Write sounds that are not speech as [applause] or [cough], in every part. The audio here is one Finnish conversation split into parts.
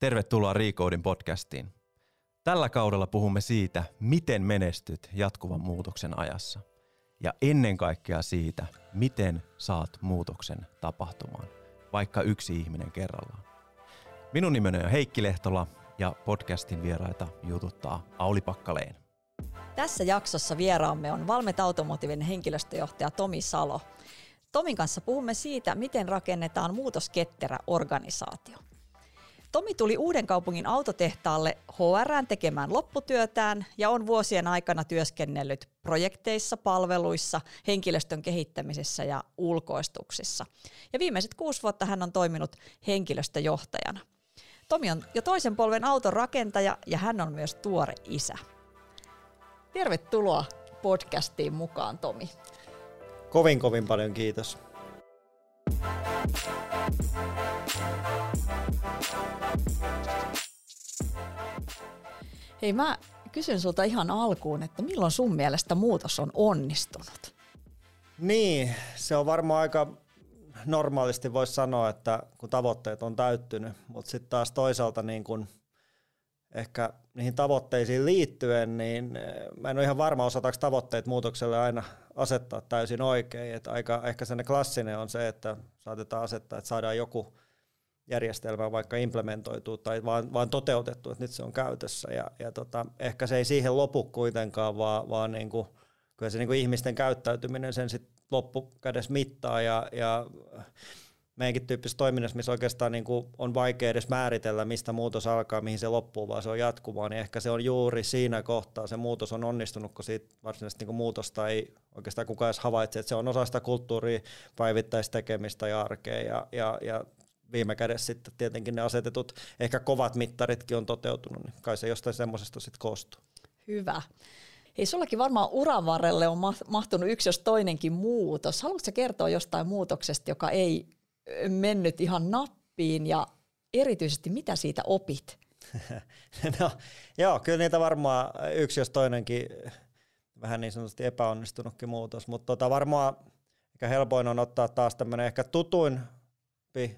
Tervetuloa Recodin podcastiin. Tällä kaudella puhumme siitä, miten menestyt jatkuvan muutoksen ajassa. Ja ennen kaikkea siitä, miten saat muutoksen tapahtumaan, vaikka yksi ihminen kerrallaan. Minun nimeni on Heikki Lehtola ja podcastin vieraita jututtaa Auli Pakkaleen. Tässä jaksossa vieraamme on Valmet Automotiivin henkilöstöjohtaja Tomi Salo. Tomin kanssa puhumme siitä, miten rakennetaan muutosketterä organisaatio. Tomi tuli Uuden kaupungin autotehtaalle HRään tekemään lopputyötään ja on vuosien aikana työskennellyt projekteissa, palveluissa, henkilöstön kehittämisessä ja ulkoistuksissa. Ja viimeiset kuusi vuotta hän on toiminut henkilöstöjohtajana. Tomi on jo toisen polven auton rakentaja ja hän on myös tuore isä. Tervetuloa podcastiin mukaan, Tomi. Kovin kovin paljon kiitos. Hei, mä kysyn sulta ihan alkuun, että milloin sun mielestä muutos on onnistunut? Niin, se on varmaan aika normaalisti voisi sanoa, että kun tavoitteet on täyttynyt, mutta sitten taas toisaalta niin kun ehkä niihin tavoitteisiin liittyen, niin eh, mä en ole ihan varma, osataanko tavoitteet muutokselle aina asettaa täysin oikein. Että aika, ehkä se klassinen on se, että saatetaan asettaa, että saadaan joku järjestelmä vaikka implementoituu tai vaan, vaan toteutettu, että nyt se on käytössä. Ja, ja tota, ehkä se ei siihen lopu kuitenkaan, vaan, vaan niin kuin, kyllä se niin kuin ihmisten käyttäytyminen sen sitten loppukädessä mittaa ja, ja meidänkin tyyppisessä toiminnassa, missä oikeastaan niin kuin on vaikea edes määritellä, mistä muutos alkaa, mihin se loppuu, vaan se on jatkuvaa, niin ehkä se on juuri siinä kohtaa se muutos on onnistunut, kun siitä varsinaisesti niin kuin muutosta ei oikeastaan kukaan edes havaitse, että se on osa sitä kulttuuria, päivittäistekemistä ja arkea ja, ja, ja viime kädessä sitten tietenkin ne asetetut ehkä kovat mittaritkin on toteutunut, niin kai se jostain semmoisesta sitten koostuu. Hyvä. Hei, sullakin varmaan uran varrelle on mahtunut yksi jos toinenkin muutos. Haluatko kertoa jostain muutoksesta, joka ei mennyt ihan nappiin ja erityisesti mitä siitä opit? [laughs] no, joo, kyllä niitä varmaan yksi jos toinenkin vähän niin sanotusti epäonnistunutkin muutos, mutta tota varmaan ehkä helpoin on ottaa taas tämmöinen ehkä tutuin,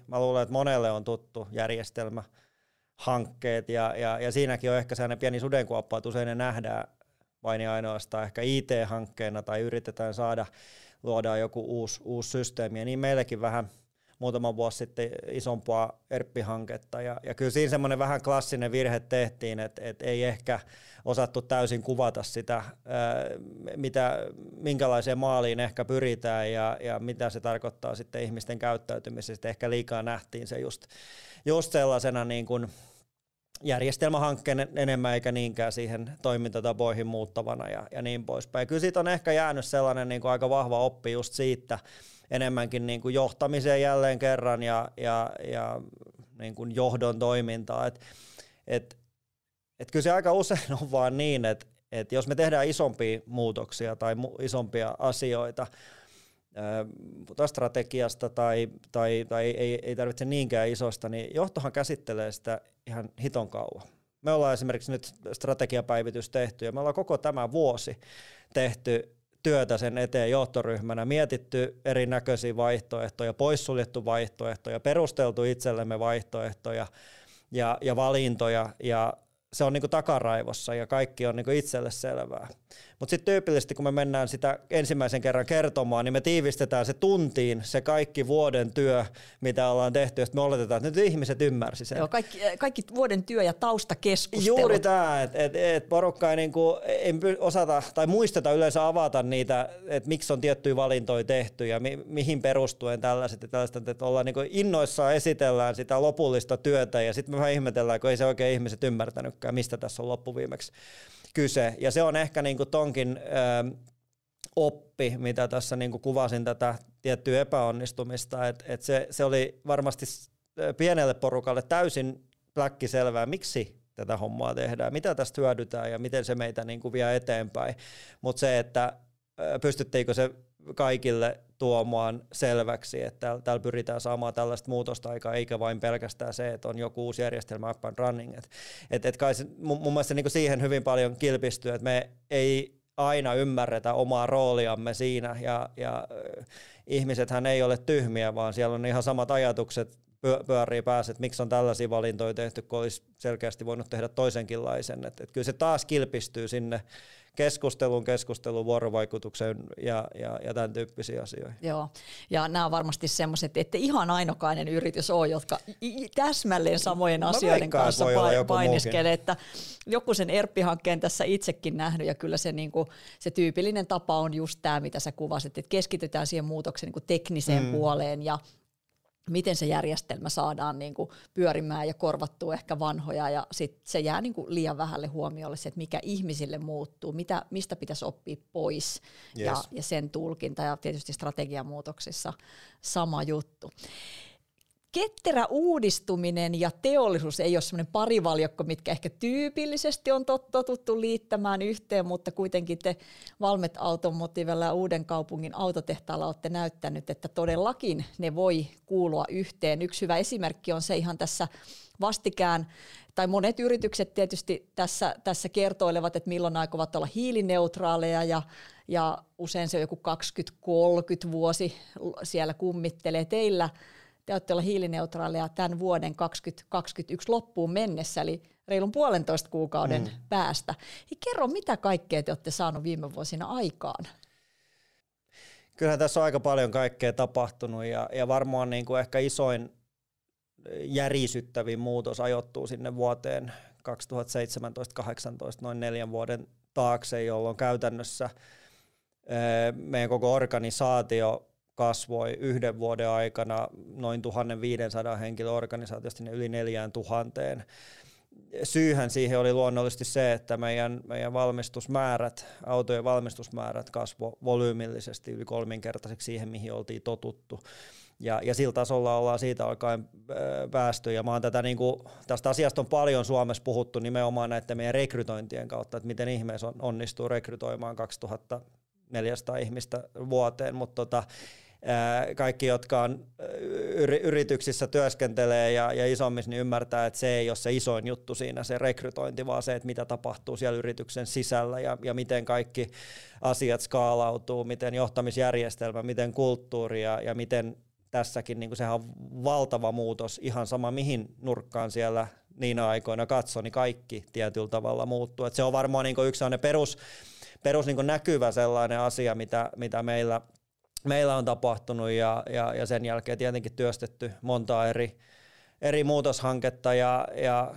mä luulen, että monelle on tuttu järjestelmä, hankkeet ja, ja, ja siinäkin on ehkä sellainen pieni sudenkuoppa, että usein ne nähdään vain ja ainoastaan ehkä IT-hankkeena tai yritetään saada, luodaan joku uusi, uusi systeemi ja niin meillekin vähän – muutama vuosi sitten isompaa ERP-hanketta. Ja, ja kyllä siinä semmoinen vähän klassinen virhe tehtiin, että, että ei ehkä osattu täysin kuvata sitä, mitä, minkälaiseen maaliin ehkä pyritään ja, ja mitä se tarkoittaa sitten ihmisten käyttäytymisessä. Ehkä liikaa nähtiin se just, just sellaisena niin kuin järjestelmähankkeen enemmän eikä niinkään siihen toimintatapoihin muuttavana ja, ja niin poispäin. Kyllä siitä on ehkä jäänyt sellainen niin kuin aika vahva oppi just siitä, enemmänkin niin kuin johtamiseen jälleen kerran ja, ja, ja niin kuin johdon toimintaa. Et, et, et kyllä se aika usein on vaan niin, että et jos me tehdään isompia muutoksia tai mu- isompia asioita, puhutaan strategiasta tai, tai, tai ei, ei tarvitse niinkään isosta, niin johtohan käsittelee sitä ihan hiton kauan. Me ollaan esimerkiksi nyt strategiapäivitys tehty ja me ollaan koko tämä vuosi tehty työtä sen eteen johtoryhmänä, mietitty erinäköisiä vaihtoehtoja, poissuljettu vaihtoehtoja, perusteltu itsellemme vaihtoehtoja ja, ja valintoja ja se on niinku takaraivossa ja kaikki on niinku itselle selvää. Mutta sitten tyypillisesti, kun me mennään sitä ensimmäisen kerran kertomaan, niin me tiivistetään se tuntiin, se kaikki vuoden työ, mitä ollaan tehty, ja me oletetaan, että nyt ihmiset ymmärsi sen. Joo, kaikki, kaikki vuoden työ ja taustakeskustelut. Juuri tämä, että et, et porukka ei, niinku, ei osata tai muisteta yleensä avata niitä, että miksi on tiettyjä valintoja tehty ja mi, mihin perustuen tällaiset ja tällaiset, että ollaan niinku innoissaan esitellään sitä lopullista työtä ja sitten me vähän ihmetellään, kun ei se oikein ihmiset ymmärtänytkään, mistä tässä on loppuviimeksi kyse. Ja se on ehkä niin kuin tonkin ö, oppi, mitä tässä niin kuin kuvasin tätä tiettyä epäonnistumista, että et se, se oli varmasti pienelle porukalle täysin pläkkiselvää, miksi tätä hommaa tehdään, mitä tästä hyödytään ja miten se meitä niin kuin vie eteenpäin. Mutta se, että pystyttiinkö se kaikille tuomaan selväksi, että täällä pyritään saamaan tällaista muutosta aikaa, eikä vain pelkästään se, että on joku uusi järjestelmä up and running. Et, et, et kai se, mun, mun mielestä niin siihen hyvin paljon kilpistyy, että me ei aina ymmärretä omaa rooliamme siinä, ja, ja ihmisethän ei ole tyhmiä, vaan siellä on ihan samat ajatukset pyörii päässä, että miksi on tällaisia valintoja tehty, kun olisi selkeästi voinut tehdä toisenkinlaisen. Että, että kyllä se taas kilpistyy sinne keskustelun, keskustelun, vuorovaikutuksen ja, ja, ja tämän tyyppisiä asioita. Joo, ja nämä on varmasti semmoiset, että ihan ainokainen yritys on, jotka täsmälleen samojen asioiden kanssa painiskelee, että joku sen ERP-hankkeen tässä itsekin nähnyt, ja kyllä se, niin kuin, se tyypillinen tapa on just tämä, mitä sä kuvasit, että keskitytään siihen muutoksen niin kuin tekniseen mm. puoleen, ja miten se järjestelmä saadaan niin kuin pyörimään ja korvattua ehkä vanhoja ja sit se jää niin kuin liian vähälle huomiolle se, että mikä ihmisille muuttuu, mitä, mistä pitäisi oppia pois yes. ja, ja sen tulkinta ja tietysti strategiamuutoksissa sama juttu ketterä uudistuminen ja teollisuus ei ole semmoinen parivaljakko, mitkä ehkä tyypillisesti on totuttu liittämään yhteen, mutta kuitenkin te Valmet Automotivella ja Uuden kaupungin autotehtaalla olette näyttänyt, että todellakin ne voi kuulua yhteen. Yksi hyvä esimerkki on se ihan tässä vastikään, tai monet yritykset tietysti tässä, tässä kertoilevat, että milloin aikovat olla hiilineutraaleja ja ja usein se on joku 20-30 vuosi siellä kummittelee teillä te olette olla hiilineutraaleja tämän vuoden 2021 loppuun mennessä, eli reilun puolentoista kuukauden mm. päästä. Ja kerro, mitä kaikkea te olette saaneet viime vuosina aikaan? Kyllähän tässä on aika paljon kaikkea tapahtunut ja, ja varmaan niin kuin ehkä isoin järisyttävin muutos ajoittuu sinne vuoteen 2017-2018, noin neljän vuoden taakse, jolloin käytännössä meidän koko organisaatio kasvoi yhden vuoden aikana noin 1500 henkilöorganisaatiosta sinne yli 4000. Syyhän siihen oli luonnollisesti se, että meidän, meidän valmistusmäärät, autojen valmistusmäärät kasvo volyymillisesti yli kolminkertaiseksi siihen, mihin oltiin totuttu. Ja, ja sillä tasolla ollaan siitä alkaen päästy. Ja mä oon tätä, niin kuin, tästä asiasta on paljon Suomessa puhuttu nimenomaan näiden meidän rekrytointien kautta, että miten ihmeessä on, onnistuu rekrytoimaan 2400 ihmistä vuoteen, mutta tota, kaikki, jotka on yrityksissä työskentelee ja, ja isommissa, niin ymmärtää, että se ei ole se isoin juttu siinä se rekrytointi, vaan se, että mitä tapahtuu siellä yrityksen sisällä ja, ja miten kaikki asiat skaalautuu, miten johtamisjärjestelmä, miten kulttuuri ja, ja miten tässäkin, niin sehän on valtava muutos, ihan sama mihin nurkkaan siellä niinä aikoina katsoo, niin kaikki tietyllä tavalla muuttuu. Et se on varmaan niin yksi perus, perus niin näkyvä sellainen asia, mitä, mitä meillä – meillä on tapahtunut ja, ja, ja sen jälkeen tietenkin työstetty monta eri, eri muutoshanketta ja, ja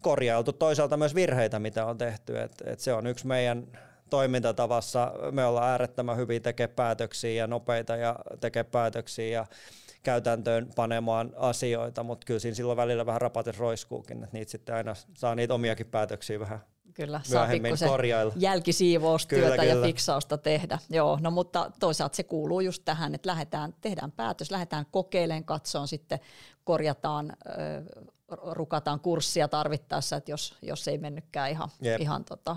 korjailtu toisaalta myös virheitä, mitä on tehty. Et, et se on yksi meidän toimintatavassa. Me ollaan äärettömän hyviä tekemään päätöksiä ja nopeita ja tekemään päätöksiä ja käytäntöön panemaan asioita, mutta kyllä siinä silloin välillä vähän rapates roiskuukin, että niitä sitten aina saa niitä omiakin päätöksiä vähän Kyllä, saa pikkusen jälkisiivoustyötä kyllä, ja fiksausta tehdä. Joo, no mutta toisaalta se kuuluu just tähän, että lähdetään, tehdään päätös, lähdetään kokeilemaan, katsoon sitten, korjataan, rukataan kurssia tarvittaessa, että jos, jos ei mennytkään ihan, yep. ihan tota,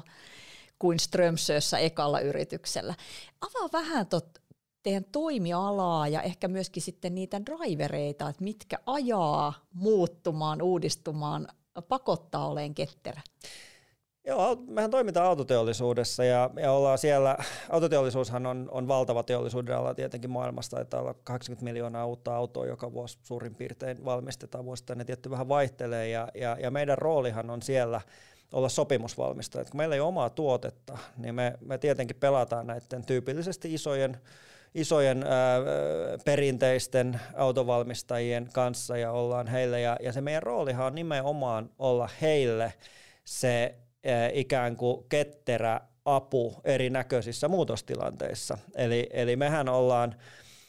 kuin Strömsössä ekalla yrityksellä. Avaa vähän tot, teidän toimialaa ja ehkä myöskin sitten niitä drivereita, että mitkä ajaa muuttumaan, uudistumaan, pakottaa oleen ketterä. Joo, mehän toimitaan autoteollisuudessa ja, ja ollaan siellä, autoteollisuushan on, on valtava teollisuuden ala tietenkin maailmasta, että olla 80 miljoonaa uutta autoa joka vuosi suurin piirtein valmistetaan vuosittain, ne tietty vähän vaihtelee ja, ja, ja meidän roolihan on siellä olla sopimusvalmistaja. Kun meillä ei ole omaa tuotetta, niin me, me tietenkin pelataan näiden tyypillisesti isojen, isojen ää, perinteisten autovalmistajien kanssa ja ollaan heille. Ja, ja se meidän roolihan on nimenomaan olla heille se ikään kuin ketterä apu erinäköisissä muutostilanteissa. Eli, eli mehän ollaan,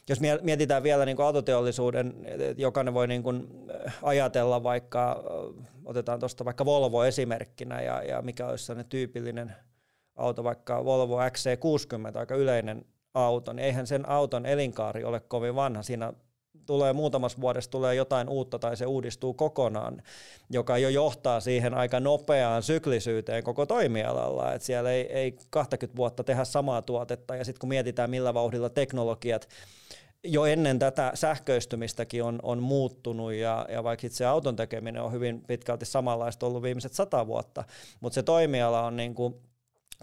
jos mietitään vielä niin kuin autoteollisuuden, jokainen voi niin kuin ajatella vaikka, otetaan tuosta vaikka Volvo esimerkkinä ja, ja mikä olisi sellainen tyypillinen auto, vaikka Volvo XC60, aika yleinen auto, niin eihän sen auton elinkaari ole kovin vanha. Siinä tulee muutamassa vuodessa tulee jotain uutta tai se uudistuu kokonaan, joka jo johtaa siihen aika nopeaan syklisyyteen koko toimialalla, että siellä ei, ei 20 vuotta tehdä samaa tuotetta. Ja sitten kun mietitään millä vauhdilla teknologiat jo ennen tätä sähköistymistäkin on, on muuttunut ja, ja vaikka itse auton tekeminen on hyvin pitkälti samanlaista ollut viimeiset sata vuotta, mutta se toimiala on niin kuin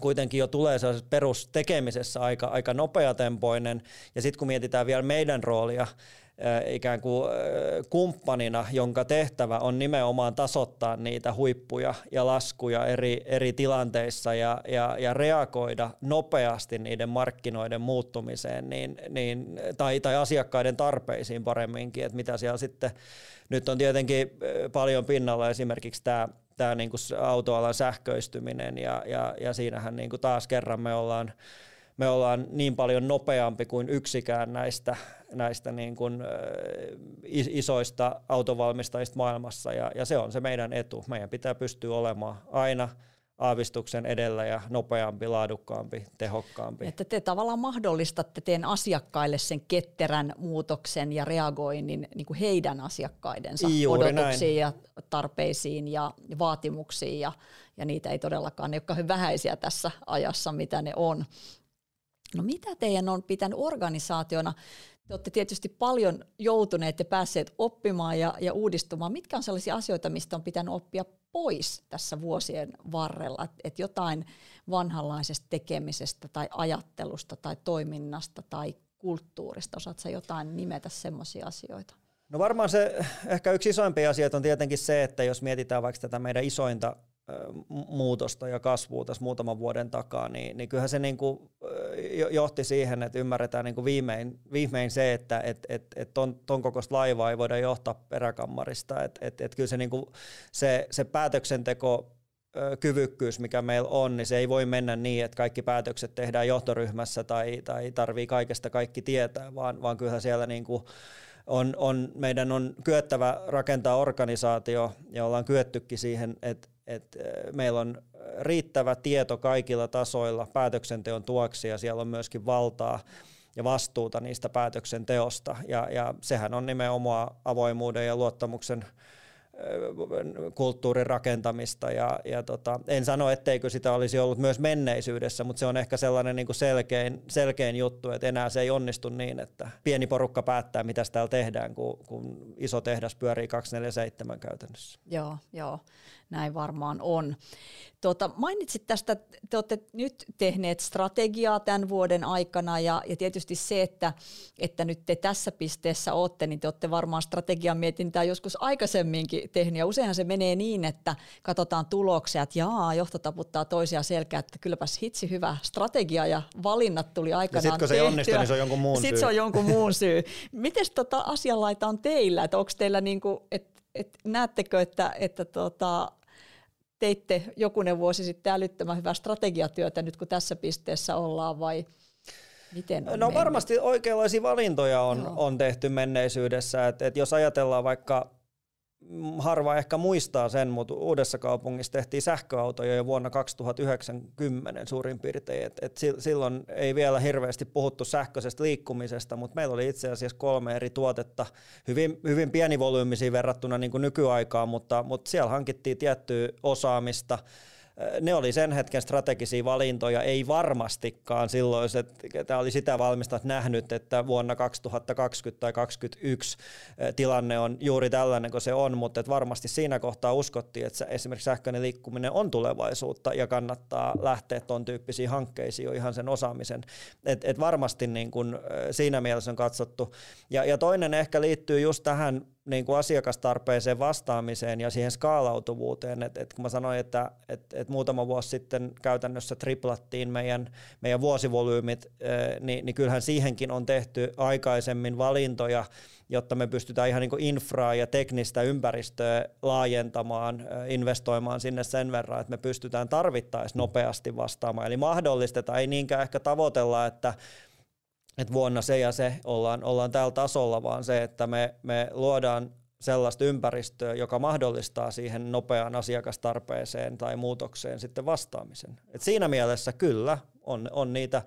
kuitenkin jo tulee perustekemisessä aika, aika nopeatempoinen. Ja sitten kun mietitään vielä meidän roolia, ikään kuin kumppanina, jonka tehtävä on nimenomaan tasoittaa niitä huippuja ja laskuja eri, eri tilanteissa ja, ja, ja reagoida nopeasti niiden markkinoiden muuttumiseen niin, niin, tai, tai asiakkaiden tarpeisiin paremminkin, että mitä siellä sitten nyt on tietenkin paljon pinnalla esimerkiksi tämä tämä niin autoalan sähköistyminen ja, ja, ja siinähän niin kuin taas kerran me ollaan me ollaan niin paljon nopeampi kuin yksikään näistä, näistä niin kuin, isoista autovalmistajista maailmassa ja, ja se on se meidän etu. Meidän pitää pystyä olemaan aina aavistuksen edellä ja nopeampi, laadukkaampi, tehokkaampi. Että te tavallaan mahdollistatte teidän asiakkaille sen ketterän muutoksen ja reagoinnin niin kuin heidän asiakkaidensa Juuri odotuksiin näin. ja tarpeisiin ja vaatimuksiin ja, ja niitä ei todellakaan, ne ole vähäisiä tässä ajassa, mitä ne on. No mitä teidän on pitänyt organisaationa? Te olette tietysti paljon joutuneet ja päässeet oppimaan ja, ja uudistumaan. Mitkä on sellaisia asioita, mistä on pitänyt oppia pois tässä vuosien varrella? Että et jotain vanhanlaisesta tekemisestä tai ajattelusta tai toiminnasta tai kulttuurista. Osaatko jotain nimetä semmoisia asioita? No varmaan se ehkä yksi isoimpia asioita on tietenkin se, että jos mietitään vaikka tätä meidän isointa muutosta ja kasvua tässä muutaman vuoden takaa, niin, niin kyllähän se niin kuin johti siihen, että ymmärretään niin kuin viimein, viimein se, että et, et, et ton, ton kokoista laivaa ei voida johtaa peräkammarista. Et, et, et kyllä se, niin kuin, se, se päätöksenteko kyvykkyys, mikä meillä on, niin se ei voi mennä niin, että kaikki päätökset tehdään johtoryhmässä tai, tai tarvii kaikesta kaikki tietää, vaan, vaan kyllähän siellä niin kuin on, on, meidän on kyettävä rakentaa organisaatio ja ollaan kyettykin siihen, että että meillä on riittävä tieto kaikilla tasoilla päätöksenteon tuoksi ja siellä on myöskin valtaa ja vastuuta niistä päätöksenteosta. Ja, ja sehän on nimenomaan avoimuuden ja luottamuksen kulttuurin rakentamista ja, ja tota, en sano, etteikö sitä olisi ollut myös menneisyydessä, mutta se on ehkä sellainen niin kuin selkein, selkein juttu, että enää se ei onnistu niin, että pieni porukka päättää, mitä täällä tehdään, kun, kun iso tehdas pyörii 247 käytännössä. Joo, joo näin varmaan on. Tuota, mainitsit tästä, te olette nyt tehneet strategiaa tämän vuoden aikana ja, ja tietysti se, että, että nyt te tässä pisteessä olette, niin te olette varmaan strategian mietintää joskus aikaisemminkin tehnyt ja useinhan se menee niin, että katsotaan tuloksia, että jaa, johto taputtaa toisia selkää, että kylläpäs hitsi hyvä strategia ja valinnat tuli aikanaan sitten kun se ei onnistu, niin se on jonkun muun sit syy. se on jonkun muun syy. [laughs] Miten tota asianlaita on teillä, että onko teillä niinku, että et näettekö, että, että tota, teitte jokunen vuosi sitten älyttömän hyvää strategiatyötä nyt kun tässä pisteessä ollaan vai miten on No mennyt? varmasti oikeanlaisia valintoja on, on tehty menneisyydessä. Et, et jos ajatellaan vaikka harva ehkä muistaa sen, mutta Uudessa kaupungissa tehtiin sähköautoja jo vuonna 2090 suurin piirtein. Et, et silloin ei vielä hirveästi puhuttu sähköisestä liikkumisesta, mutta meillä oli itse asiassa kolme eri tuotetta, hyvin, hyvin pienivolyymisiä verrattuna niin kuin nykyaikaan, mutta, mutta siellä hankittiin tiettyä osaamista, ne oli sen hetken strategisia valintoja, ei varmastikaan silloiset, tämä oli sitä valmistat nähnyt, että vuonna 2020 tai 2021 tilanne on juuri tällainen kuin se on, mutta että varmasti siinä kohtaa uskottiin, että esimerkiksi sähköinen liikkuminen on tulevaisuutta ja kannattaa lähteä tuon tyyppisiin hankkeisiin jo ihan sen osaamisen. Et, et varmasti niin kun siinä mielessä on katsottu. Ja, ja toinen ehkä liittyy just tähän niin kuin asiakastarpeeseen vastaamiseen ja siihen skaalautuvuuteen. Et, et kun mä sanoin, että et, et muutama vuosi sitten käytännössä triplattiin meidän, meidän vuosivolyymit, niin, niin kyllähän siihenkin on tehty aikaisemmin valintoja, jotta me pystytään ihan niin kuin infraa ja teknistä ympäristöä laajentamaan, investoimaan sinne sen verran, että me pystytään tarvittaessa nopeasti vastaamaan. Eli mahdollistetaan, ei niinkään ehkä tavoitella, että että vuonna se ja se ollaan, ollaan tällä tasolla, vaan se, että me, me luodaan sellaista ympäristöä, joka mahdollistaa siihen nopeaan asiakastarpeeseen tai muutokseen sitten vastaamisen. Et siinä mielessä kyllä on, on niitä,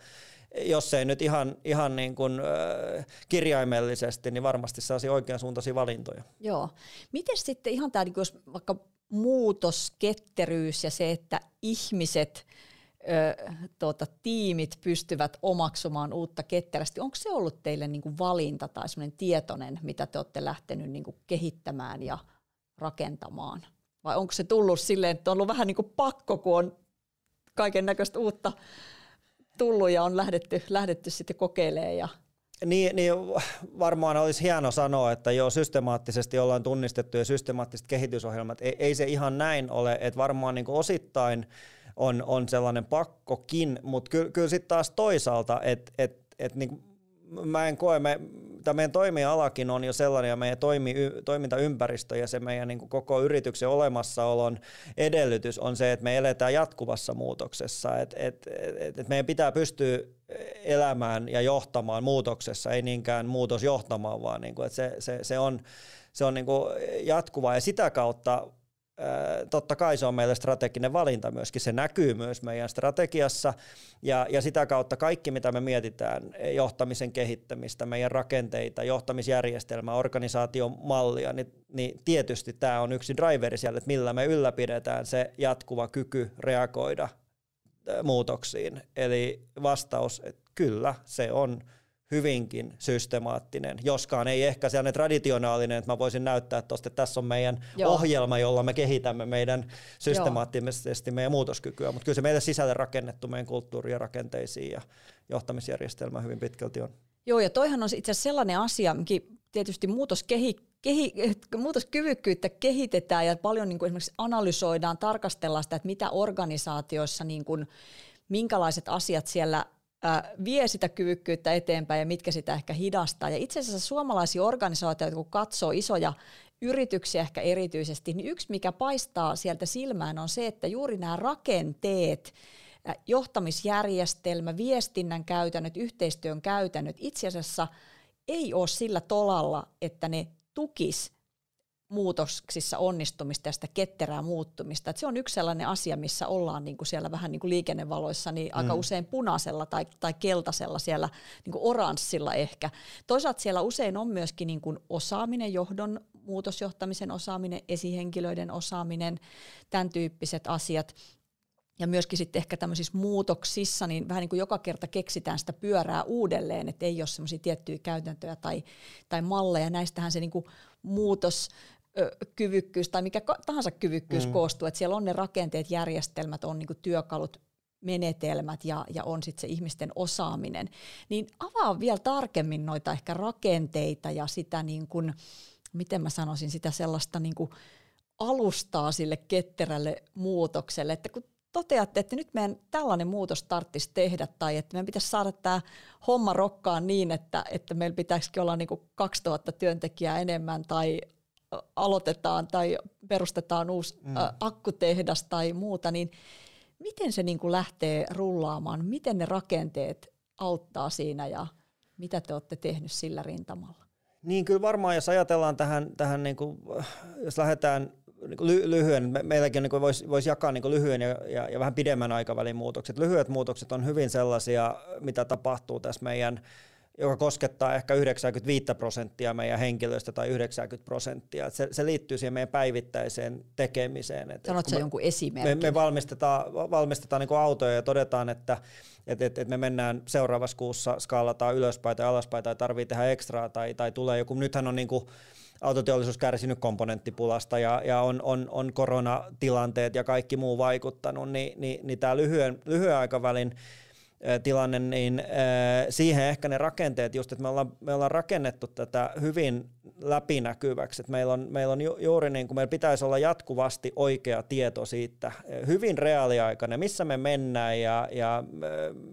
jos ei nyt ihan, ihan niin kuin, äh, kirjaimellisesti, niin varmasti sellaisia oikeansuuntaisia valintoja. Joo. Miten sitten ihan tämä, niin jos vaikka muutos, ketteryys ja se, että ihmiset – ö, tuota, tiimit pystyvät omaksumaan uutta ketterästi. Onko se ollut teille niin kuin valinta tai sellainen tietoinen, mitä te olette lähtenyt niin kehittämään ja rakentamaan? Vai onko se tullut silleen, että on ollut vähän niin kuin pakko, kun on kaiken näköistä uutta tullut ja on lähdetty, lähdetty sitten kokeilemaan ja niin, niin varmaan olisi hieno sanoa, että jo systemaattisesti ollaan tunnistettu ja systemaattiset kehitysohjelmat. Ei, ei se ihan näin ole, että varmaan niin osittain on, on sellainen pakkokin, mutta kyllä, kyllä sitten taas toisaalta, että et, et niin mä en koe, me, tämä meidän toimialakin on jo sellainen ja meidän toimi, toimintaympäristö ja se meidän niin kuin koko yrityksen olemassaolon edellytys on se, että me eletään jatkuvassa muutoksessa, että et, et, et meidän pitää pystyä elämään ja johtamaan muutoksessa, ei niinkään muutos johtamaan, vaan niin kuin, että se, se, se on, se on niin kuin jatkuvaa ja sitä kautta totta kai se on meille strateginen valinta myöskin. Se näkyy myös meidän strategiassa ja, ja sitä kautta kaikki, mitä me mietitään, johtamisen kehittämistä, meidän rakenteita, johtamisjärjestelmää, organisaatiomallia, niin, niin tietysti tämä on yksi driveri siellä, että millä me ylläpidetään se jatkuva kyky reagoida muutoksiin. Eli vastaus, että kyllä, se on hyvinkin systemaattinen, joskaan ei ehkä sellainen traditionaalinen, että mä voisin näyttää tuosta, että tässä on meidän Joo. ohjelma, jolla me kehitämme meidän systemaattisesti Joo. meidän muutoskykyä, mutta kyllä se meidän sisälle rakennettu meidän kulttuuri ja rakenteisiin ja johtamisjärjestelmä hyvin pitkälti on. Joo, ja toihan on itse asiassa sellainen asia, mikä tietysti muutos kehi, kehi, muutoskyvykkyyttä kehitetään ja paljon niin kuin esimerkiksi analysoidaan, tarkastellaan sitä, että mitä organisaatioissa, niin kuin, minkälaiset asiat siellä vie sitä kyvykkyyttä eteenpäin ja mitkä sitä ehkä hidastaa. Ja itse asiassa suomalaisia organisaatioita, kun katsoo isoja yrityksiä ehkä erityisesti, niin yksi mikä paistaa sieltä silmään on se, että juuri nämä rakenteet, johtamisjärjestelmä, viestinnän käytännöt, yhteistyön käytännöt itse asiassa ei ole sillä tolalla, että ne tukis muutoksissa onnistumista ja sitä ketterää muuttumista. Et se on yksi sellainen asia, missä ollaan niinku siellä vähän niinku liikennevaloissa niin aika mm. usein punaisella tai, tai keltaisella, siellä niinku oranssilla ehkä. Toisaalta siellä usein on myöskin niinku osaaminen, johdon muutosjohtamisen osaaminen, esihenkilöiden osaaminen, tämän tyyppiset asiat. Ja myöskin sitten ehkä tämmöisissä muutoksissa, niin vähän niin kuin joka kerta keksitään sitä pyörää uudelleen, että ei ole semmoisia tiettyjä käytäntöjä tai, tai malleja. Näistähän se niin kuin muutos kyvykkyys tai mikä tahansa kyvykkyys mm. koostuu, että siellä on ne rakenteet, järjestelmät, on niinku työkalut, menetelmät ja, ja on sitten se ihmisten osaaminen. Niin avaa vielä tarkemmin noita ehkä rakenteita ja sitä, niin kuin, miten mä sanoisin, sitä sellaista niin kuin alustaa sille ketterälle muutokselle, että kun toteatte, että nyt meidän tällainen muutos tarvitsisi tehdä tai että meidän pitäisi saada tämä homma rokkaan niin, että, että meillä pitäisikin olla niin kuin 2000 työntekijää enemmän tai aloitetaan tai perustetaan uusi mm. akkutehdas tai muuta, niin miten se niin kuin lähtee rullaamaan? Miten ne rakenteet auttaa siinä ja mitä te olette tehnyt sillä rintamalla? Niin kyllä varmaan, jos ajatellaan tähän, tähän niin kuin, jos lähdetään niin ly- lyhyen, me, meilläkin niin voisi vois jakaa niin lyhyen ja, ja, ja vähän pidemmän aikavälin muutokset. Lyhyet muutokset on hyvin sellaisia, mitä tapahtuu tässä meidän joka koskettaa ehkä 95 prosenttia meidän henkilöistä tai 90 prosenttia. Se, se liittyy siihen meidän päivittäiseen tekemiseen. Et, Sanotko me, jonkun esimerkin? Me, me valmistetaan, valmistetaan niin autoja ja todetaan, että et, et, et me mennään seuraavassa kuussa, skaalataan ylöspäin tai alaspäin tai tarvii tehdä ekstraa tai, tai tulee joku, nythän on niin kuin autoteollisuus kärsinyt komponenttipulasta ja, ja on, on, on koronatilanteet ja kaikki muu vaikuttanut, niin, niin, niin tämä lyhyen, lyhyen aikavälin tilanne, niin siihen ehkä ne rakenteet, just että me ollaan, me ollaan rakennettu tätä hyvin läpinäkyväksi, että meillä on, meillä on ju, juuri niin kuin meillä pitäisi olla jatkuvasti oikea tieto siitä, hyvin reaaliaikainen, missä me mennään ja, ja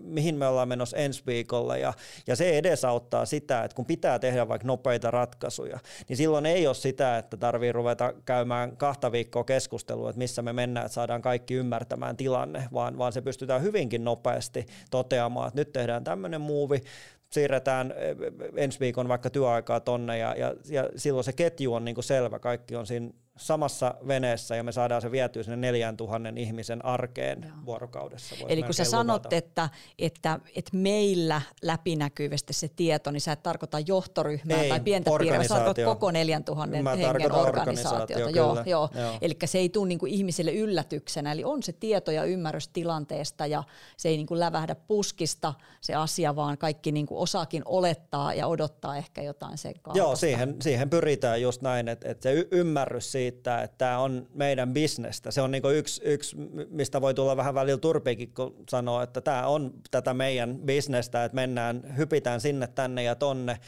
mihin me ollaan menossa ensi viikolla. Ja, ja se edesauttaa sitä, että kun pitää tehdä vaikka nopeita ratkaisuja, niin silloin ei ole sitä, että tarvii ruveta käymään kahta viikkoa keskustelua, että missä me mennään, että saadaan kaikki ymmärtämään tilanne, vaan, vaan se pystytään hyvinkin nopeasti toteamaan, että nyt tehdään tämmöinen muuvi, siirretään eh, ensi viikon vaikka työaikaa tonne ja, ja, ja silloin se ketju on niin kuin selvä, kaikki on siinä samassa veneessä ja me saadaan se vietyä sinne 4000 ihmisen arkeen Joo. vuorokaudessa. Eli kun sä sanot, että, että, että meillä läpinäkyvästi se tieto, niin sä et tarkoita johtoryhmää ei, tai pientä piiriä, sä tarkoitat koko 4000 Mä hengen organisaatiota. Joo, joo. joo. Eli se ei tule niinku ihmisille yllätyksenä, eli on se tieto ja ymmärrys tilanteesta ja se ei niinku lävähdä puskista se asia, vaan kaikki niinku osaakin olettaa ja odottaa ehkä jotain sen kaltaista. Joo, siihen, siihen pyritään just näin, että, että se y- ymmärrys siitä, siitä, että tämä on meidän bisnestä. Se on niin yksi, yksi, mistä voi tulla vähän välillä turpiikin, kun sanoo, että tämä on tätä meidän bisnestä, että mennään, hypitään sinne, tänne ja tonne.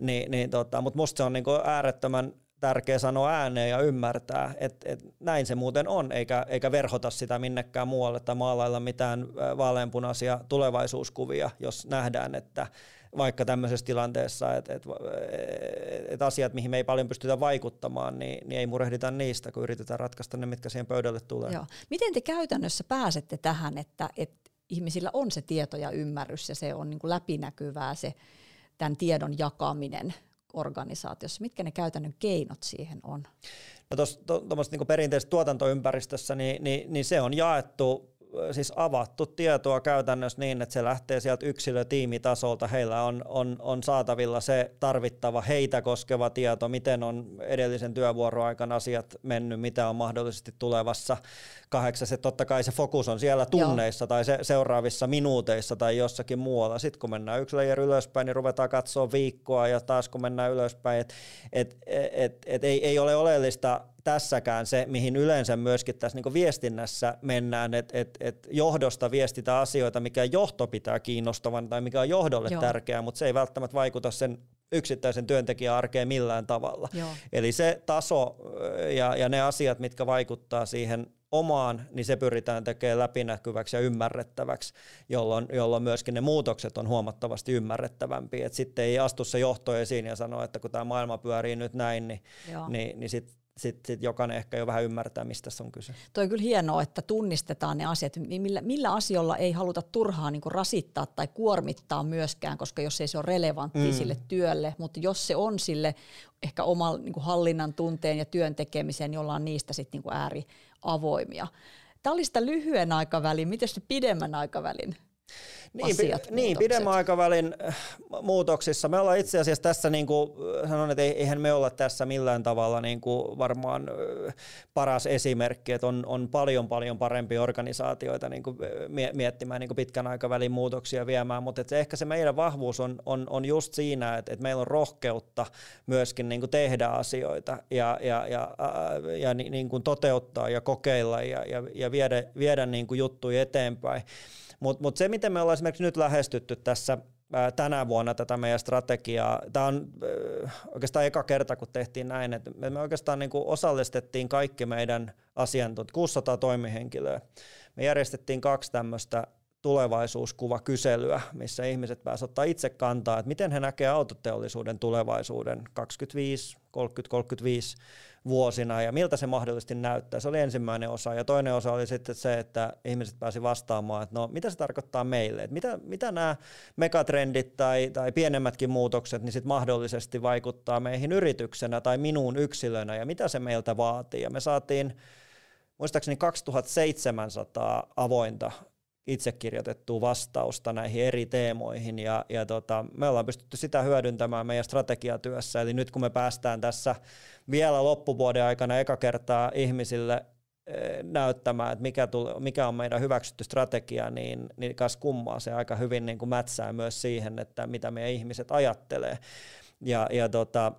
Niin, niin tota, Mutta musta se on niin äärettömän tärkeä sanoa ääneen ja ymmärtää, että, että näin se muuten on, eikä, eikä verhota sitä minnekään muualle tai maalailla mitään vaaleanpunaisia tulevaisuuskuvia, jos nähdään, että vaikka tämmöisessä tilanteessa, että, että, että asiat, mihin me ei paljon pystytä vaikuttamaan, niin, niin ei murehdita niistä, kun yritetään ratkaista ne, mitkä siihen pöydälle tulee. Joo. Miten te käytännössä pääsette tähän, että, että ihmisillä on se tieto ja ymmärrys ja se on niin kuin läpinäkyvää se tämän tiedon jakaminen organisaatiossa? Mitkä ne käytännön keinot siihen on? No tuossa to, niin perinteisessä tuotantoympäristössä, niin, niin, niin se on jaettu siis avattu tietoa käytännössä niin, että se lähtee sieltä yksilötiimitasolta. Heillä on, on, on saatavilla se tarvittava heitä koskeva tieto, miten on edellisen työvuoroaikan asiat mennyt, mitä on mahdollisesti tulevassa kahdeksas. Että totta kai se fokus on siellä tunneissa Joo. tai se, seuraavissa minuuteissa tai jossakin muualla. Sitten kun mennään yksi layer ylöspäin, niin ruvetaan katsoa viikkoa ja taas kun mennään ylöspäin, että et, et, et, et ei, ei ole oleellista tässäkään se, mihin yleensä myöskin tässä niin viestinnässä mennään, että et, et johdosta viestitään asioita, mikä johto pitää kiinnostavan tai mikä on johdolle Joo. tärkeää, mutta se ei välttämättä vaikuta sen yksittäisen työntekijän arkeen millään tavalla. Joo. Eli se taso ja, ja ne asiat, mitkä vaikuttaa siihen omaan, niin se pyritään tekemään läpinäkyväksi ja ymmärrettäväksi, jolloin, jolloin myöskin ne muutokset on huomattavasti ymmärrettävämpiä. Et sitten ei astu se johto esiin ja sano, että kun tämä maailma pyörii nyt näin, niin, niin, niin sitten sitten sit jokainen ehkä jo vähän ymmärtää, mistä tässä on kyse. Tuo on kyllä hienoa, että tunnistetaan ne asiat, millä, millä asioilla ei haluta turhaan niin rasittaa tai kuormittaa myöskään, koska jos ei se ole relevantti mm. sille työlle, mutta jos se on sille ehkä oman niin hallinnan tunteen ja työn tekemiseen, niin ollaan niistä sitten niin ääriavoimia. Tämä oli sitä lyhyen aikavälin, miten se pidemmän aikavälin niin, asiat, niin pidemmän aikavälin äh, muutoksissa. Me ollaan itse asiassa tässä, niin kuin äh, sanon, että eihän me olla tässä millään tavalla niin kuin varmaan äh, paras esimerkki, että on, on paljon paljon parempia organisaatioita niin kuin miettimään niin kuin pitkän aikavälin muutoksia viemään, mutta että ehkä se meidän vahvuus on, on, on just siinä, että, että meillä on rohkeutta myöskin niin kuin tehdä asioita ja, ja, ja, ja, ja niin kuin toteuttaa ja kokeilla ja, ja, ja viedä, viedä niin kuin juttuja eteenpäin. Mutta mut se, miten me ollaan esimerkiksi nyt lähestytty tässä tänä vuonna tätä meidän strategiaa. Tämä on oikeastaan eka kerta, kun tehtiin näin, että me oikeastaan niin osallistettiin kaikki meidän asiantuntijat, 600 toimihenkilöä. Me järjestettiin kaksi tämmöistä tulevaisuuskuvakyselyä, missä ihmiset pääsevät ottaa itse kantaa, että miten he näkevät autoteollisuuden tulevaisuuden 25, 30, 35 vuosina ja miltä se mahdollisesti näyttää. Se oli ensimmäinen osa ja toinen osa oli sitten se, että ihmiset pääsi vastaamaan, että no mitä se tarkoittaa meille, että mitä, mitä nämä megatrendit tai, tai pienemmätkin muutokset niin sitten mahdollisesti vaikuttaa meihin yrityksenä tai minuun yksilönä ja mitä se meiltä vaatii. Ja me saatiin muistaakseni 2700 avointa itse kirjoitettua vastausta näihin eri teemoihin ja, ja tota, me ollaan pystytty sitä hyödyntämään meidän strategiatyössä. Eli nyt kun me päästään tässä vielä loppuvuoden aikana eka kertaa ihmisille eh, näyttämään, että mikä, tuli, mikä on meidän hyväksytty strategia, niin, niin kas kummaa se aika hyvin niin kuin mätsää myös siihen, että mitä meidän ihmiset ajattelee. Ja, ja tota,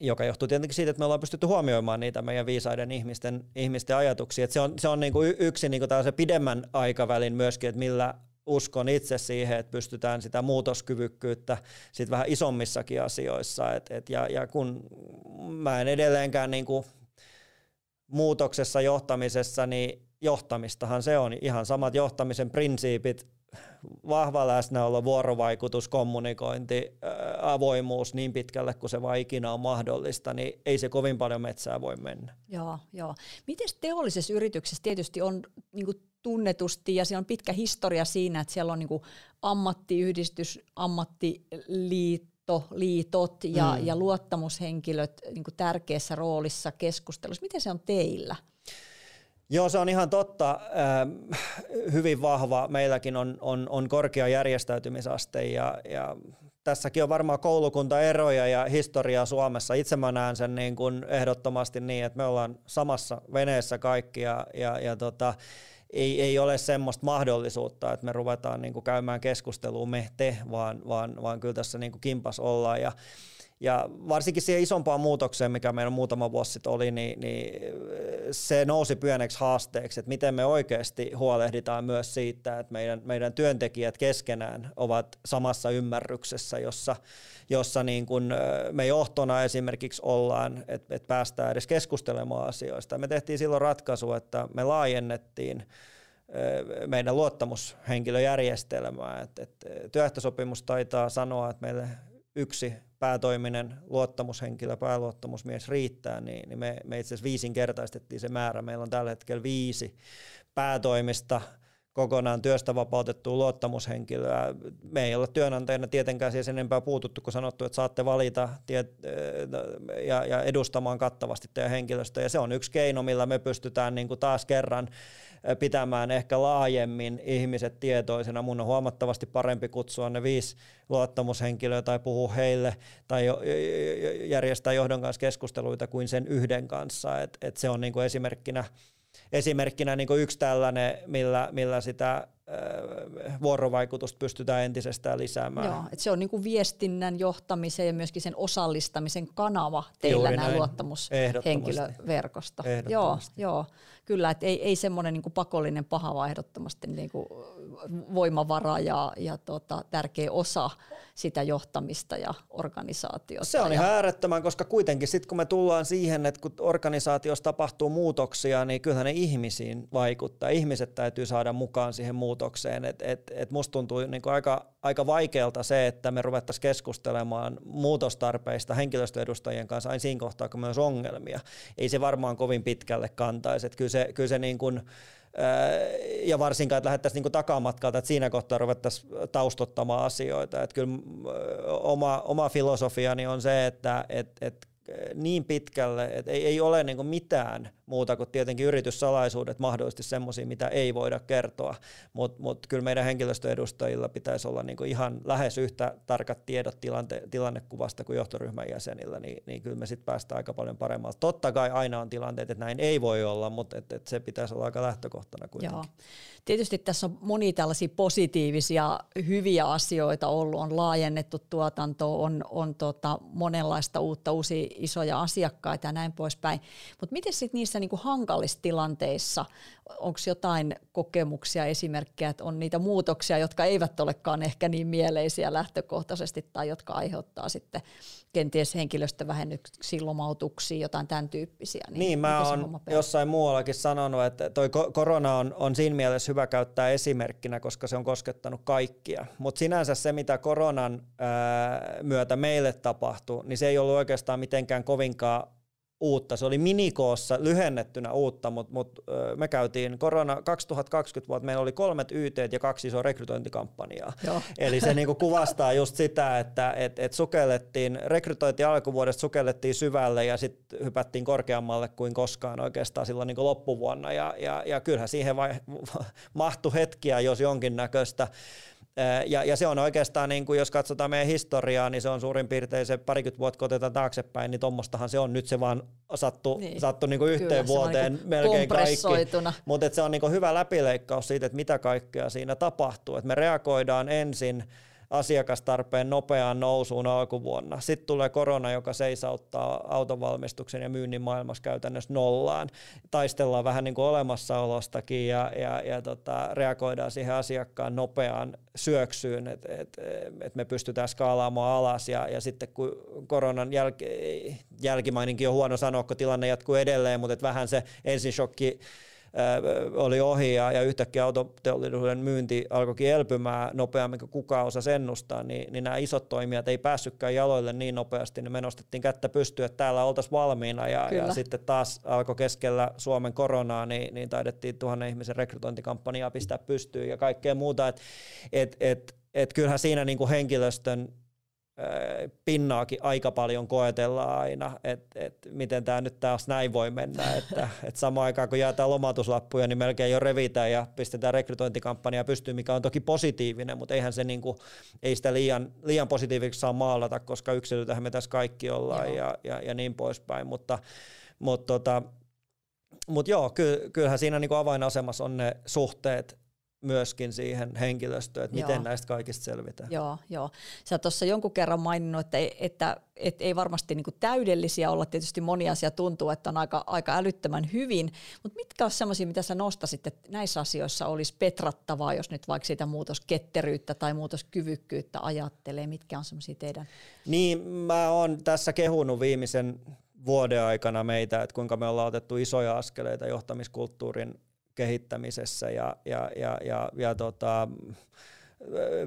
joka johtuu tietenkin siitä, että me ollaan pystytty huomioimaan niitä meidän viisaiden ihmisten, ihmisten ajatuksia. Että se on, se on niin kuin yksi niin kuin se pidemmän aikavälin myöskin, että millä uskon itse siihen, että pystytään sitä muutoskyvykkyyttä sit vähän isommissakin asioissa. Et, et, ja, ja kun mä en edelleenkään niin kuin muutoksessa johtamisessa, niin johtamistahan se on ihan samat johtamisen prinsiipit, vahva läsnäolo, vuorovaikutus, kommunikointi, avoimuus niin pitkälle kuin se vaan ikinä on mahdollista, niin ei se kovin paljon metsää voi mennä. Joo, joo. Miten teollisessa yrityksessä tietysti on niin kuin tunnetusti ja siellä on pitkä historia siinä, että siellä on niin kuin ammattiyhdistys, ammattiliitto, liitot ja, mm. ja luottamushenkilöt niin tärkeässä roolissa keskustelussa. Miten se on teillä? Joo, se on ihan totta. Äh, hyvin vahva. Meilläkin on, on, on korkea järjestäytymisaste ja, ja tässäkin on varmaan koulukuntaeroja ja historiaa Suomessa. Itse mä näen sen niin kuin ehdottomasti niin, että me ollaan samassa veneessä kaikki ja, ja, ja tota, ei, ei ole semmoista mahdollisuutta, että me ruvetaan niin kuin käymään keskustelua me te, vaan, vaan, vaan kyllä tässä niin kuin kimpas ollaan. Ja, ja varsinkin siihen isompaan muutokseen, mikä meillä muutama vuosi sitten oli, niin, niin se nousi pieneksi haasteeksi, että miten me oikeasti huolehditaan myös siitä, että meidän, meidän työntekijät keskenään ovat samassa ymmärryksessä, jossa, jossa niin kuin me johtona esimerkiksi ollaan, että, että päästään edes keskustelemaan asioista. Me tehtiin silloin ratkaisu, että me laajennettiin meidän luottamushenkilöjärjestelmää. että että työehtosopimus taitaa sanoa, että meille yksi päätoiminen luottamushenkilö, pääluottamusmies riittää, niin, niin me, me itse asiassa viisinkertaistettiin se määrä. Meillä on tällä hetkellä viisi päätoimista kokonaan työstä vapautettua luottamushenkilöä. Me ei ole työnantajana tietenkään siis enempää puututtu, kun sanottu, että saatte valita tiet, ja, ja edustamaan kattavasti teidän henkilöstöä. Ja se on yksi keino, millä me pystytään niin kuin taas kerran pitämään ehkä laajemmin ihmiset tietoisena. Mun on huomattavasti parempi kutsua ne viisi luottamushenkilöä tai puhua heille tai järjestää johdon kanssa keskusteluita kuin sen yhden kanssa. Et, et se on niinku esimerkkinä, esimerkkinä niinku yksi tällainen, millä, millä sitä vuorovaikutusta pystytään entisestään lisäämään. Joo, että se on niin kuin viestinnän johtamisen ja myöskin sen osallistamisen kanava teillä Juuri nämä luottamushenkilöverkosta. Joo, joo, kyllä, että ei, ei semmoinen niin pakollinen paha, vaan ehdottomasti niin kuin voimavara ja, ja tota, tärkeä osa sitä johtamista ja organisaatiota. Se on ihan äärettömän, koska kuitenkin sitten kun me tullaan siihen, että kun organisaatiossa tapahtuu muutoksia, niin kyllähän ne ihmisiin vaikuttaa. Ihmiset täytyy saada mukaan siihen muutokseen. Et, et, et musta tuntuu niin aika, aika vaikealta se, että me ruvettaisiin keskustelemaan muutostarpeista henkilöstöedustajien kanssa aina siinä kohtaa, kun myös ongelmia. Ei se varmaan kovin pitkälle kantaisi. Et kyllä se, kyllä se niin kuin, ja varsinkaan, että lähdettäisiin niin takamatkalta, että siinä kohtaa ruvettaisiin taustottamaan asioita. Että kyllä oma, oma filosofiani on se, että et, et niin pitkälle, että ei, ei ole niin mitään muuta kuin tietenkin yrityssalaisuudet mahdollisesti semmoisia, mitä ei voida kertoa, mutta mut kyllä meidän henkilöstöedustajilla pitäisi olla niin ihan lähes yhtä tarkat tiedot tilante, tilannekuvasta kuin johtoryhmän jäsenillä, niin, niin kyllä me sitten päästään aika paljon paremmalta. Totta kai aina on tilanteet, että näin ei voi olla, mutta et, et se pitäisi olla aika lähtökohtana kuitenkin. Joo. Tietysti tässä on moni tällaisia positiivisia, hyviä asioita ollut, on laajennettu tuotanto, on, on tota monenlaista uutta, uusia isoja asiakkaita ja näin poispäin, mutta miten sitten niissä niin kuin hankalissa tilanteissa, onko jotain kokemuksia, esimerkkejä, että on niitä muutoksia, jotka eivät olekaan ehkä niin mieleisiä lähtökohtaisesti tai jotka aiheuttaa sitten kenties henkilöstövähennyksiä, lomautuksia, jotain tämän tyyppisiä. Niin, niin mä oon jossain muuallakin sanonut, että toi korona on, on siinä mielessä hyvä käyttää esimerkkinä, koska se on koskettanut kaikkia. Mutta sinänsä se, mitä koronan ää, myötä meille tapahtui, niin se ei ollut oikeastaan mitenkään kovinkaan uutta. Se oli minikoossa lyhennettynä uutta, mutta mut, me käytiin korona 2020 vuotta, meillä oli kolmet YT ja kaksi isoa rekrytointikampanjaa. Joo. Eli se niinku kuvastaa just sitä, että et, et sukellettiin, rekrytointi alkuvuodesta sukellettiin syvälle ja sitten hypättiin korkeammalle kuin koskaan oikeastaan silloin niinku loppuvuonna. Ja, ja, ja kyllähän siihen vai, [laughs] mahtui hetkiä, jos jonkinnäköistä ja, ja se on oikeastaan, niin kuin jos katsotaan meidän historiaa, niin se on suurin piirtein se parikymmentä vuotta, kun otetaan taaksepäin, niin tuommoistahan se on. Nyt se vaan sattu, niin. sattu niin kuin yhteen Kyllä, vuoteen niin melkein kaikki. Mutta se on niin kuin hyvä läpileikkaus siitä, että mitä kaikkea siinä tapahtuu. Et me reagoidaan ensin asiakastarpeen nopeaan nousuun alkuvuonna. Sitten tulee korona, joka seisauttaa autonvalmistuksen ja myynnin maailmassa käytännössä nollaan. Taistellaan vähän niin kuin olemassaolostakin ja, ja, ja tota, reagoidaan siihen asiakkaan nopeaan syöksyyn, että et, et me pystytään skaalaamaan alas ja, ja sitten kun koronan jälki, jälkimaininkin on huono sanoa, kun tilanne jatkuu edelleen, mutta et vähän se ensin shokki oli ohi ja, ja yhtäkkiä autoteollisuuden myynti alkoikin elpymään nopeammin kuin kukaan osasi ennustaa, niin, niin nämä isot toimijat ei päässytkään jaloille niin nopeasti, niin me nostettiin kättä pystyä, että täällä oltaisiin valmiina. Ja, ja sitten taas alkoi keskellä Suomen koronaa, niin, niin taidettiin tuhannen ihmisen rekrytointikampanjaa pistää pystyyn ja kaikkea muuta, että et, et, et kyllähän siinä niin kuin henkilöstön pinnaakin aika paljon koetellaan aina, että et, miten tämä nyt taas näin voi mennä, että [laughs] et samaan aikaan kun jaetaan lomautuslappuja, niin melkein jo revitään ja pistetään rekrytointikampanjaa pystyyn, mikä on toki positiivinen, mutta eihän se niinku, ei sitä liian, liian positiiviksi saa maalata, koska yksilöitähän me tässä kaikki ollaan ja, ja, ja, niin poispäin, mutta, mutta tota, mut joo, ky, kyllähän siinä niinku avainasemassa on ne suhteet myöskin siihen henkilöstöön, että miten joo. näistä kaikista selvitään. Joo, joo. Sä tuossa jonkun kerran maininnut, että, että, että ei varmasti niin täydellisiä olla. Tietysti moni asia tuntuu, että on aika, aika älyttömän hyvin, mutta mitkä olisi sellaisia, mitä sä nostasit, että näissä asioissa olisi petrattavaa, jos nyt vaikka siitä muutosketteryyttä tai muutoskyvykkyyttä ajattelee? Mitkä on sellaisia teidän? Niin, mä oon tässä kehunut viimeisen vuoden aikana meitä, että kuinka me ollaan otettu isoja askeleita johtamiskulttuurin kehittämisessä ja, ja, ja, ja, ja tota,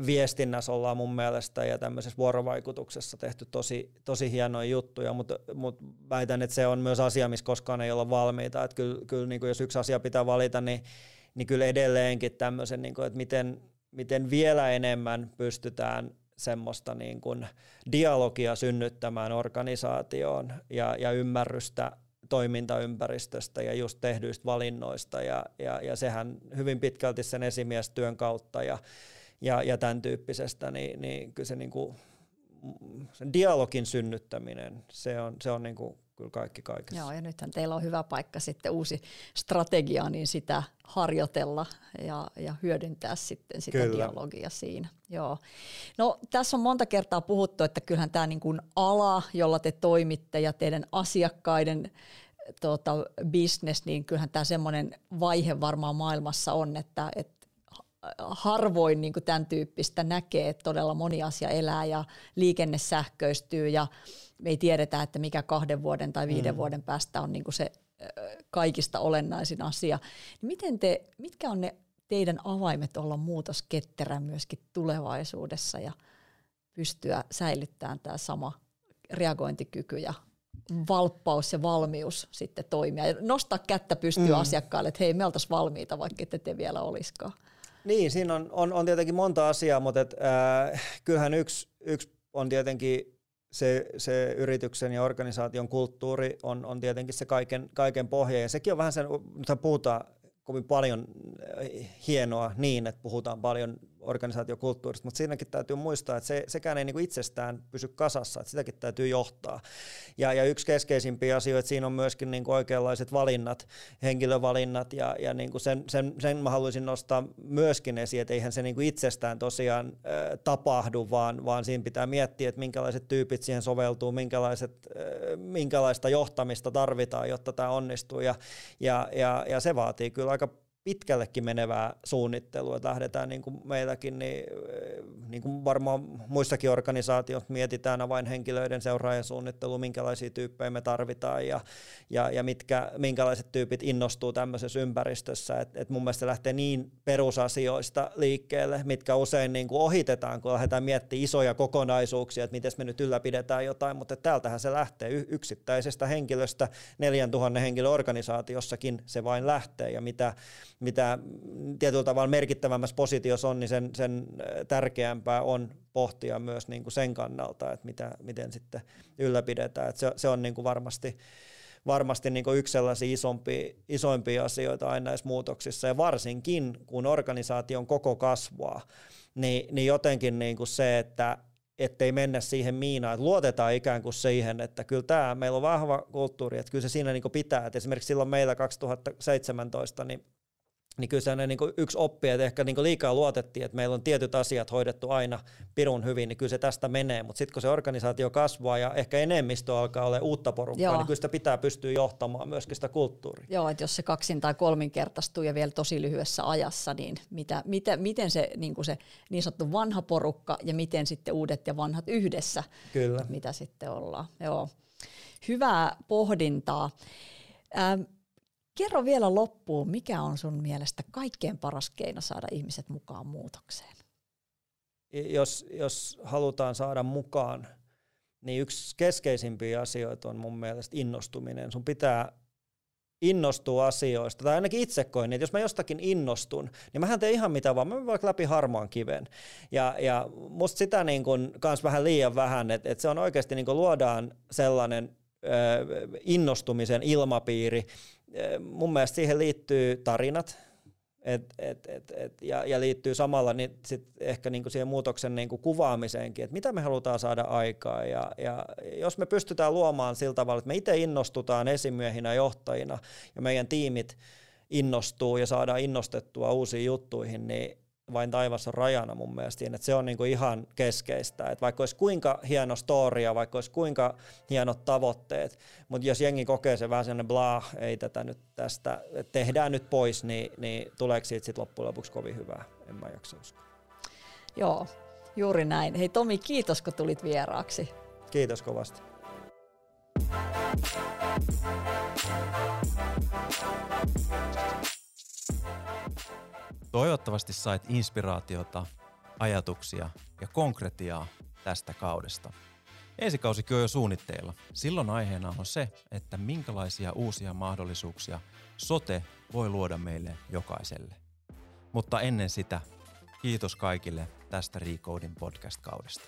viestinnässä ollaan mun mielestä ja tämmöisessä vuorovaikutuksessa tehty tosi, tosi hienoja juttuja, mutta, mutta väitän, että se on myös asia, missä koskaan ei olla valmiita. Että kyllä, kyllä niin kuin jos yksi asia pitää valita, niin, niin kyllä edelleenkin tämmöisen, niin kuin, että miten, miten vielä enemmän pystytään semmoista niin kuin dialogia synnyttämään organisaatioon ja, ja ymmärrystä toimintaympäristöstä ja just tehdyistä valinnoista. Ja, ja, ja sehän hyvin pitkälti sen esimiestyön kautta ja, ja, ja tämän tyyppisestä, niin, niin kyllä se niin kuin, sen dialogin synnyttäminen, se on, se on niin kuin kyllä kaikki kaikessa. Joo, ja nythän teillä on hyvä paikka sitten uusi strategia, niin sitä harjoitella ja, ja hyödyntää sitten sitä kyllä. dialogia siinä. Joo. No, tässä on monta kertaa puhuttu, että kyllähän tämä niin kuin ala, jolla te toimitte ja teidän asiakkaiden tota, business, niin kyllähän tämä semmoinen vaihe varmaan maailmassa on, että, että harvoin niin tämän tyyppistä näkee, että todella moni asia elää ja liikenne sähköistyy ja me ei tiedetä, että mikä kahden vuoden tai viiden mm. vuoden päästä on niin se kaikista olennaisin asia. Niin miten te, mitkä on ne teidän avaimet olla muutosketterä myöskin tulevaisuudessa ja pystyä säilyttämään tämä sama reagointikyky ja valppaus ja valmius sitten toimia ja nostaa kättä pystyä mm. asiakkaalle, että hei me oltaisiin valmiita, vaikka ette te vielä olisikaan. Niin, siinä on, on, on tietenkin monta asiaa, mutta et, äh, kyllähän yksi, yksi on tietenkin se, se yrityksen ja organisaation kulttuuri on, on tietenkin se kaiken, kaiken pohja. Ja sekin on vähän sen, nyt puhutaan kovin paljon hienoa niin, että puhutaan paljon organisaatiokulttuurista, mutta siinäkin täytyy muistaa, että se, sekään ei niin kuin itsestään pysy kasassa, että sitäkin täytyy johtaa. Ja, ja yksi keskeisimpiä asioita siinä on myöskin niin kuin oikeanlaiset valinnat, henkilövalinnat, ja, ja niin kuin sen, sen, sen mä haluaisin nostaa myöskin esiin, että eihän se niin kuin itsestään tosiaan äh, tapahdu, vaan, vaan siinä pitää miettiä, että minkälaiset tyypit siihen soveltuu, minkälaiset, äh, minkälaista johtamista tarvitaan, jotta tämä onnistuu, ja, ja, ja, ja se vaatii kyllä aika pitkällekin menevää suunnittelua, lähdetään niin kuin meilläkin, niin, niin kuin varmaan muissakin organisaatioissa mietitään avainhenkilöiden seuraajasuunnittelu, minkälaisia tyyppejä me tarvitaan ja, ja, ja mitkä, minkälaiset tyypit innostuu tämmöisessä ympäristössä, että et mun mielestä se lähtee niin perusasioista liikkeelle, mitkä usein niin kuin ohitetaan, kun lähdetään miettimään isoja kokonaisuuksia, että miten me nyt ylläpidetään jotain, mutta täältähän se lähtee. Yksittäisestä henkilöstä, 4000 henkilön organisaatiossakin se vain lähtee. Ja mitä mitä tietyllä tavalla merkittävämmässä positiossa on, niin sen, sen tärkeämpää on pohtia myös niin kuin sen kannalta, että mitä, miten sitten ylläpidetään. Että se, se on niin kuin varmasti, varmasti niin kuin yksi sellaisia isompia, isoimpia asioita aina näissä muutoksissa, ja varsinkin kun organisaation koko kasvaa, niin, niin jotenkin niin kuin se, että ettei mennä siihen miinaan, että luotetaan ikään kuin siihen, että kyllä tämä, meillä on vahva kulttuuri, että kyllä se siinä niin pitää, että esimerkiksi silloin meillä 2017, niin niin kyllä se niin yksi oppi, että ehkä niin liikaa luotettiin, että meillä on tietyt asiat hoidettu aina pirun hyvin, niin kyllä se tästä menee, mutta sitten kun se organisaatio kasvaa ja ehkä enemmistö alkaa olla uutta porukkaa, Joo. niin kyllä sitä pitää pystyä johtamaan myöskin sitä kulttuuria. Joo, että jos se kaksin tai kolminkertaistuu ja vielä tosi lyhyessä ajassa, niin mitä, mitä, miten se niin, kuin se niin sanottu vanha porukka ja miten sitten uudet ja vanhat yhdessä, kyllä. mitä sitten ollaan. Joo. Hyvää pohdintaa. Ähm, Kerro vielä loppuun, mikä on sun mielestä kaikkein paras keino saada ihmiset mukaan muutokseen? Jos, jos halutaan saada mukaan, niin yksi keskeisimpiä asioita on mun mielestä innostuminen. Sun pitää innostua asioista, tai ainakin itse koin, että jos mä jostakin innostun, niin mähän teen ihan mitä vaan, mä vaikka läpi harmaan kiven. Ja, ja musta sitä niin kun, kans vähän liian vähän, että, että se on oikeasti niin luodaan sellainen innostumisen ilmapiiri, mun mielestä siihen liittyy tarinat, et, et, et, et, ja, ja liittyy samalla niin sit ehkä niinku siihen muutoksen niinku kuvaamiseenkin, että mitä me halutaan saada aikaa. Ja, ja jos me pystytään luomaan sillä tavalla, että me itse innostutaan esimiehinä, johtajina ja meidän tiimit innostuu ja saadaan innostettua uusiin juttuihin, niin vain taivas on rajana mun mielestä. Että se on niinku ihan keskeistä. Että vaikka olisi kuinka hieno storia, vaikka olisi kuinka hienot tavoitteet, mutta jos jengi kokee se vähän sellainen blah, ei tätä nyt tästä, tehdään nyt pois, niin, niin tuleeko siitä sitten loppujen lopuksi kovin hyvää? En mä jaksa uskoa. Joo, juuri näin. Hei Tomi, kiitos kun tulit vieraaksi. Kiitos kovasti. Toivottavasti sait inspiraatiota, ajatuksia ja konkretiaa tästä kaudesta. Ensi kausikin on jo suunnitteilla. Silloin aiheena on se, että minkälaisia uusia mahdollisuuksia sote voi luoda meille jokaiselle. Mutta ennen sitä, kiitos kaikille tästä Recoding podcast-kaudesta.